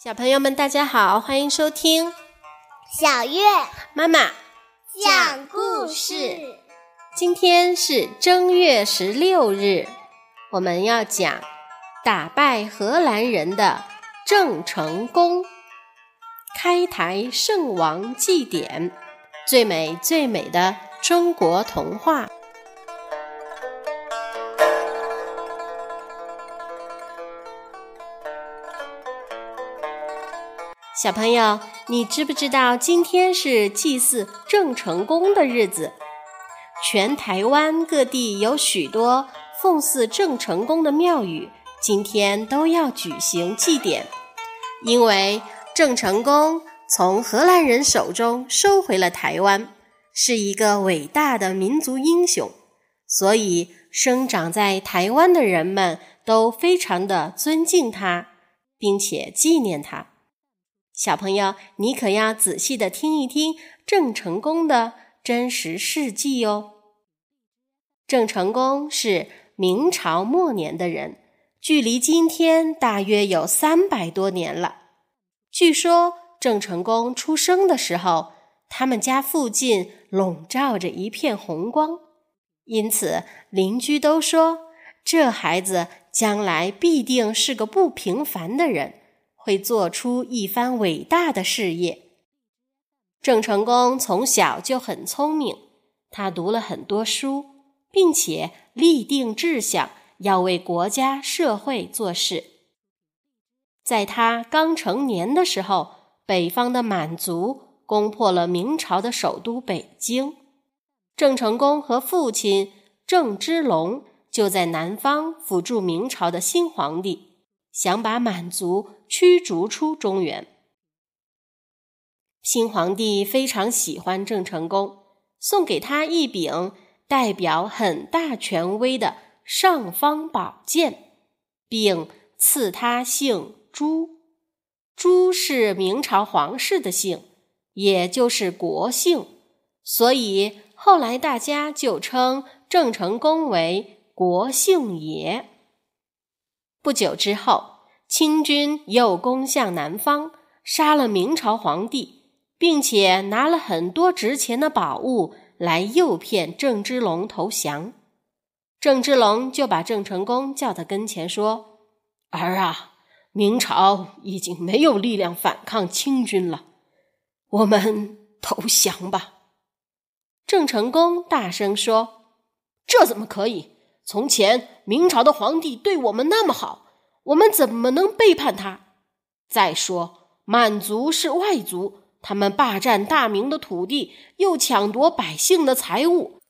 小朋友们，大家好，欢迎收听小月妈妈讲故事。今天是正月十六日，我们要讲打败荷兰人的郑成功，开台圣王祭典，最美最美的中国童话。小朋友，你知不知道今天是祭祀郑成功的日子？全台湾各地有许多奉祀郑成功的庙宇，今天都要举行祭典。因为郑成功从荷兰人手中收回了台湾，是一个伟大的民族英雄，所以生长在台湾的人们都非常的尊敬他，并且纪念他。小朋友，你可要仔细的听一听郑成功的真实事迹哟。郑成功是明朝末年的人，距离今天大约有三百多年了。据说郑成功出生的时候，他们家附近笼罩着一片红光，因此邻居都说这孩子将来必定是个不平凡的人。会做出一番伟大的事业。郑成功从小就很聪明，他读了很多书，并且立定志向，要为国家社会做事。在他刚成年的时候，北方的满族攻破了明朝的首都北京，郑成功和父亲郑芝龙就在南方辅助明朝的新皇帝。想把满族驱逐出中原。新皇帝非常喜欢郑成功，送给他一柄代表很大权威的尚方宝剑，并赐他姓朱。朱是明朝皇室的姓，也就是国姓，所以后来大家就称郑成功为国姓爷。不久之后，清军又攻向南方，杀了明朝皇帝，并且拿了很多值钱的宝物来诱骗郑芝龙投降。郑芝龙就把郑成功叫到跟前说：“儿啊，明朝已经没有力量反抗清军了，我们投降吧。”郑成功大声说：“这怎么可以？”从前明朝的皇帝对我们那么好，我们怎么能背叛他？再说满族是外族，他们霸占大明的土地，又抢夺百姓的财物，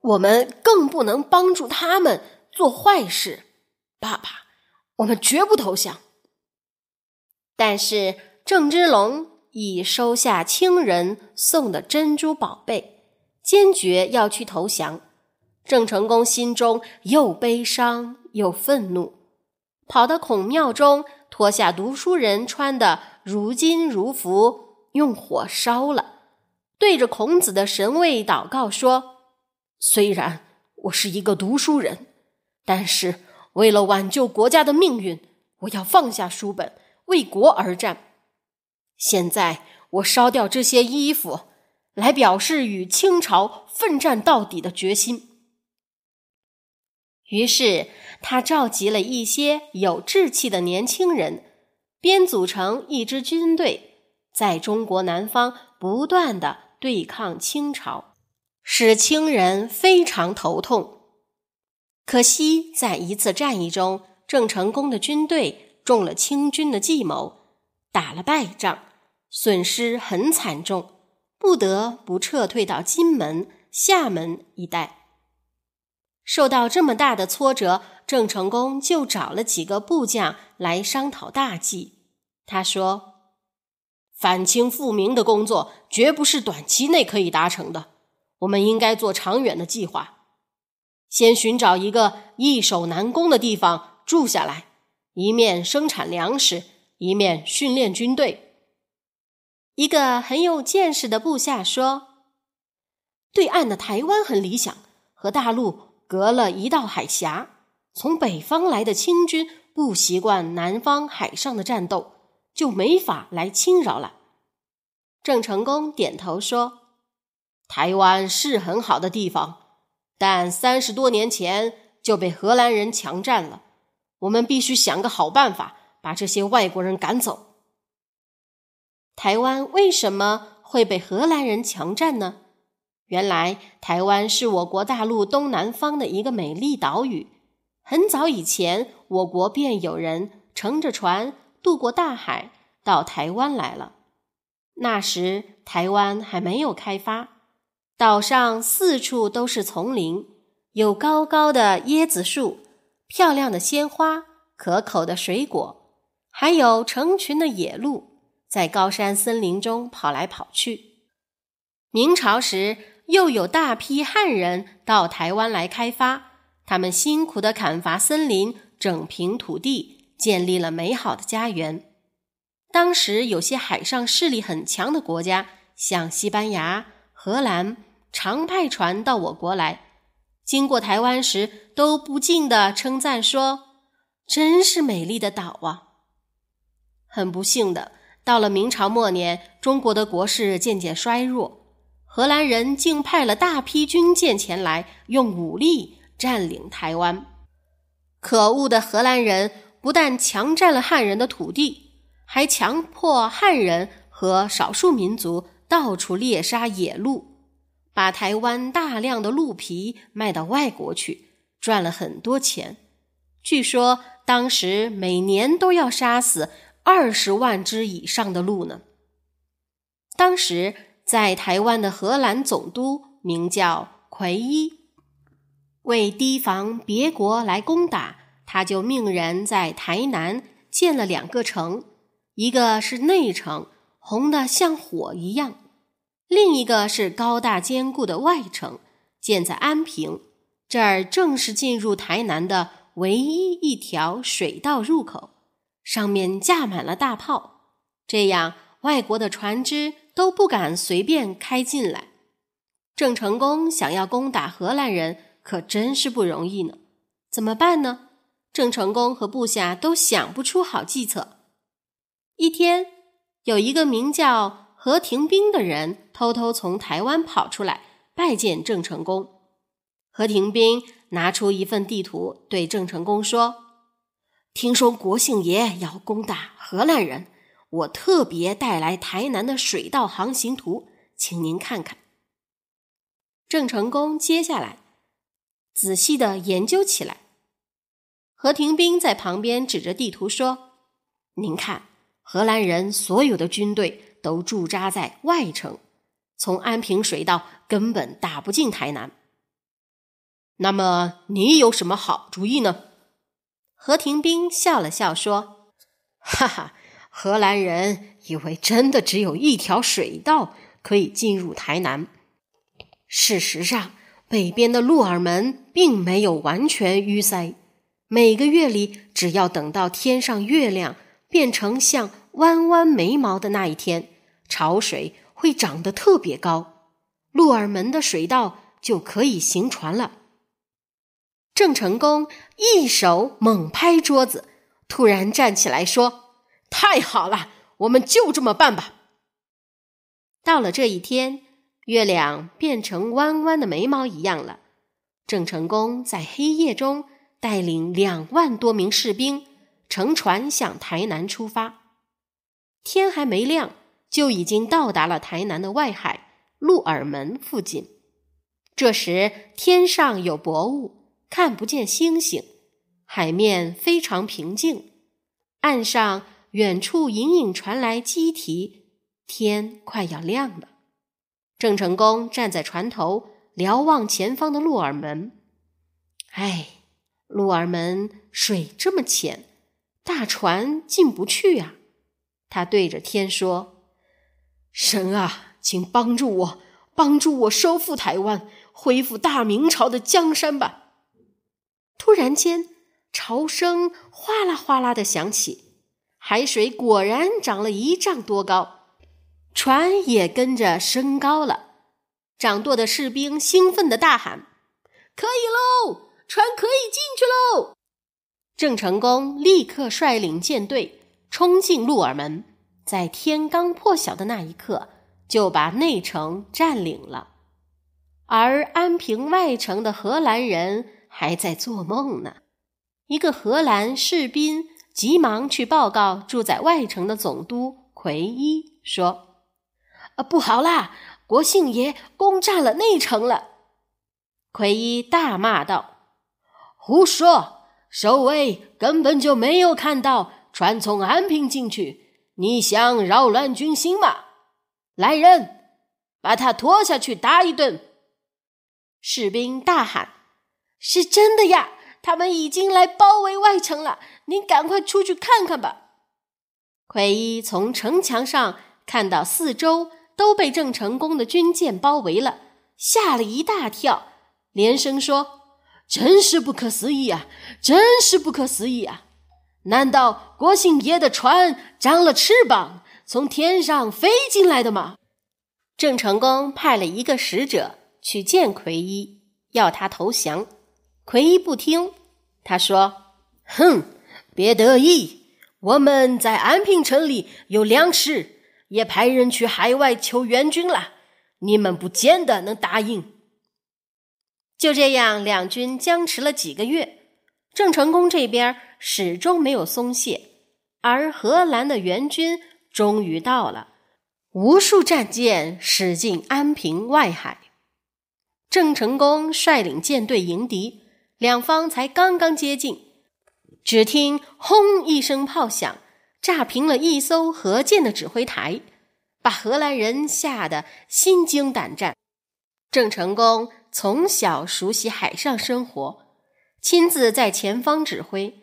我们更不能帮助他们做坏事。爸爸，我们绝不投降。但是郑芝龙已收下清人送的珍珠宝贝，坚决要去投降。郑成功心中又悲伤又愤怒，跑到孔庙中，脱下读书人穿的如金如服，用火烧了，对着孔子的神位祷告说：“虽然我是一个读书人，但是为了挽救国家的命运，我要放下书本，为国而战。现在我烧掉这些衣服，来表示与清朝奋战到底的决心。”于是，他召集了一些有志气的年轻人，编组成一支军队，在中国南方不断的对抗清朝，使清人非常头痛。可惜，在一次战役中，郑成功的军队中了清军的计谋，打了败仗，损失很惨重，不得不撤退到金门、厦门一带。受到这么大的挫折，郑成功就找了几个部将来商讨大计。他说：“反清复明的工作绝不是短期内可以达成的，我们应该做长远的计划。先寻找一个易守难攻的地方住下来，一面生产粮食，一面训练军队。”一个很有见识的部下说：“对岸的台湾很理想，和大陆。”隔了一道海峡，从北方来的清军不习惯南方海上的战斗，就没法来侵扰了。郑成功点头说：“台湾是很好的地方，但三十多年前就被荷兰人强占了。我们必须想个好办法，把这些外国人赶走。”台湾为什么会被荷兰人强占呢？原来，台湾是我国大陆东南方的一个美丽岛屿。很早以前，我国便有人乘着船渡过大海，到台湾来了。那时，台湾还没有开发，岛上四处都是丛林，有高高的椰子树、漂亮的鲜花、可口的水果，还有成群的野鹿在高山森林中跑来跑去。明朝时，又有大批汉人到台湾来开发，他们辛苦地砍伐森林，整平土地，建立了美好的家园。当时有些海上势力很强的国家，像西班牙、荷兰，常派船到我国来，经过台湾时，都不禁地称赞说：“真是美丽的岛啊！”很不幸的，到了明朝末年，中国的国势渐渐衰弱，荷兰人竟派了大批军舰前来，用武力占领台湾。可恶的荷兰人不但强占了汉人的土地。还强迫汉人和少数民族到处猎杀野鹿，把台湾大量的鹿皮卖到外国去，赚了很多钱。据说当时每年都要杀死二十万只以上的鹿呢。当时在台湾的荷兰总督名叫奎伊，为提防别国来攻打，他就命人在台南建了两个城。一个是内城，红的像火一样；另一个是高大坚固的外城，建在安平。这儿正是进入台南的唯一一条水道入口，上面架满了大炮，这样外国的船只都不敢随便开进来。郑成功想要攻打荷兰人，可真是不容易呢。怎么办呢？郑成功和部下都想不出好计策。一天，有一个名叫何廷斌的人偷偷从台湾跑出来拜见郑成功。何廷斌拿出一份地图，对郑成功说：“听说国姓爷要攻打荷兰人，我特别带来台南的水道航行图，请您看看。”郑成功接下来仔细的研究起来。何廷斌在旁边指着地图说：“您看。”荷兰人所有的军队都驻扎在外城，从安平水道根本打不进台南。那么你有什么好主意呢？何廷斌笑了笑说：“哈哈，荷兰人以为真的只有一条水道可以进入台南。事实上，北边的鹿耳门并没有完全淤塞。每个月里，只要等到天上月亮。”变成像弯弯眉毛的那一天，潮水会涨得特别高，鹿耳门的水道就可以行船了。郑成功一手猛拍桌子，突然站起来说：“太好了，我们就这么办吧！”到了这一天，月亮变成弯弯的眉毛一样了。郑成功在黑夜中带领两万多名士兵。乘船向台南出发，天还没亮，就已经到达了台南的外海鹿耳门附近。这时天上有薄雾，看不见星星，海面非常平静。岸上远处隐隐传来鸡啼，天快要亮了。郑成功站在船头，瞭望前方的鹿耳门。哎，鹿耳门水这么浅。大船进不去啊！他对着天说：“神啊，请帮助我，帮助我收复台湾，恢复大明朝的江山吧！”突然间，潮声哗啦哗啦的响起，海水果然涨了一丈多高，船也跟着升高了。掌舵的士兵兴奋的大喊：“可以喽，船可以进去喽！”郑成功立刻率领舰队冲进鹿耳门，在天刚破晓的那一刻，就把内城占领了。而安平外城的荷兰人还在做梦呢。一个荷兰士兵急忙去报告住在外城的总督奎一，说：“啊，不好啦！国姓爷攻占了内城了。”奎一大骂道：“胡说！守卫根本就没有看到船从安平进去，你想扰乱军心吗？来人，把他拖下去打一顿！”士兵大喊：“是真的呀！他们已经来包围外城了，您赶快出去看看吧。”奎一从城墙上看到四周都被郑成功的军舰包围了，吓了一大跳，连声说：“真是不可思议啊！真是不可思议啊！难道国姓爷的船长了翅膀，从天上飞进来的吗？”郑成功派了一个使者。去见奎一，要他投降。奎一不听，他说：“哼，别得意，我们在安平城里有粮食，也派人去海外求援军了。你们不见得能答应。”就这样，两军僵持了几个月。郑成功这边始终没有松懈，而荷兰的援军终于到了，无数战舰驶进安平外海。郑成功率领舰队迎敌，两方才刚刚接近，只听“轰”一声炮响，炸平了一艘河舰的指挥台，把荷兰人吓得心惊胆战。郑成功从小熟悉海上生活，亲自在前方指挥，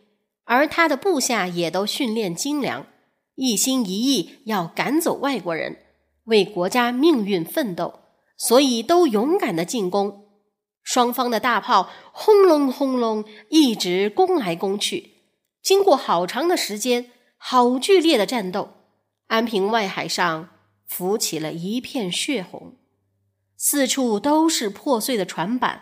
而他的部下也都训练精良，一心一意要赶走外国人，为国家命运奋斗。所以都勇敢的进攻，双方的大炮轰隆轰隆一直攻来攻去。经过好长的时间，好剧烈的战斗，安平外海上浮起了一片血红，四处都是破碎的船板。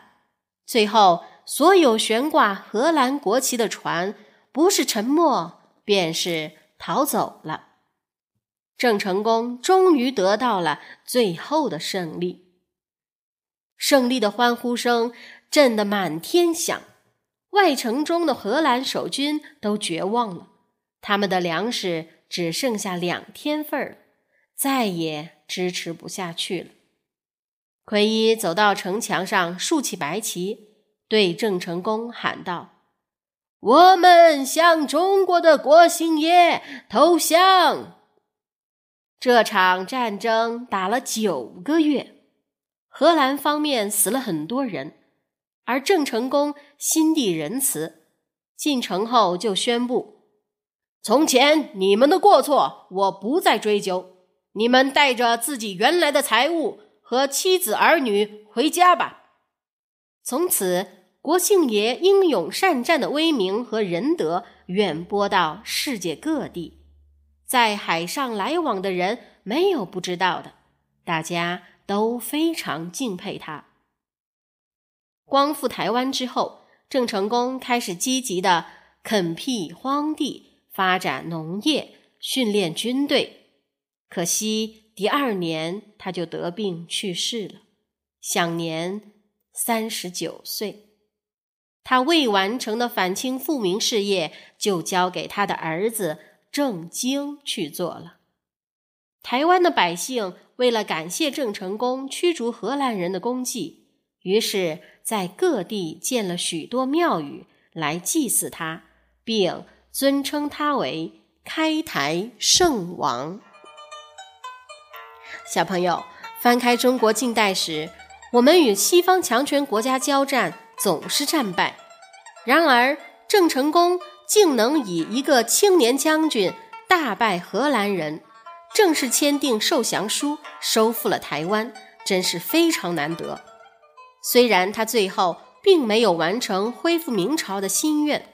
最后，所有悬挂荷兰国旗的船，不是沉没，便是逃走了。郑成功终于得到了最后的胜利。胜利的欢呼声震得满天响，外城中的荷兰守军都绝望了，他们的粮食只剩下两天份儿，再也支持不下去了。奎伊走到城墙上，竖起白旗，对郑成功喊道：“我们向中国的国姓爷投降！”这场战争打了九个月。荷兰方面死了很多人，而郑成功心地仁慈，进城后就宣布：从前你们的过错我不再追究，你们带着自己原来的财物和妻子儿女回家吧。从此，国姓爷英勇善战的威名和仁德远播到世界各地，在海上来往的人没有不知道的，大家。都非常敬佩他。光复台湾之后，郑成功开始积极的垦辟荒地、发展农业、训练军队。可惜第二年他就得病去世了，享年三十九岁。他未完成的反清复明事业，就交给他的儿子郑经去做了。台湾的百姓。为了感谢郑成功驱逐荷兰人的功绩，于是，在各地建了许多庙宇来祭祀他，并尊称他为开台圣王。小朋友，翻开中国近代史，我们与西方强权国家交战总是战败，然而郑成功竟能以一个青年将军大败荷兰人。正式签订受降书，收复了台湾，真是非常难得。虽然他最后并没有完成恢复明朝的心愿，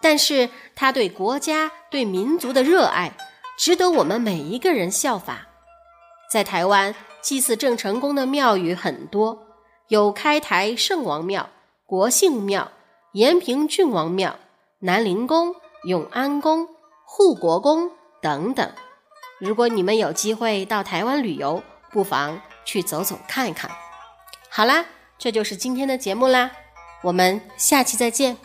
但是他对国家、对民族的热爱，值得我们每一个人效法。在台湾，祭祀郑成功的庙宇很多，有开台圣王庙、国姓庙、延平郡王庙、南陵宫、永安宫、护国宫。等等。如果你们有机会到台湾旅游，不妨去走走看一看。好啦，这就是今天的节目啦，我们下期再见。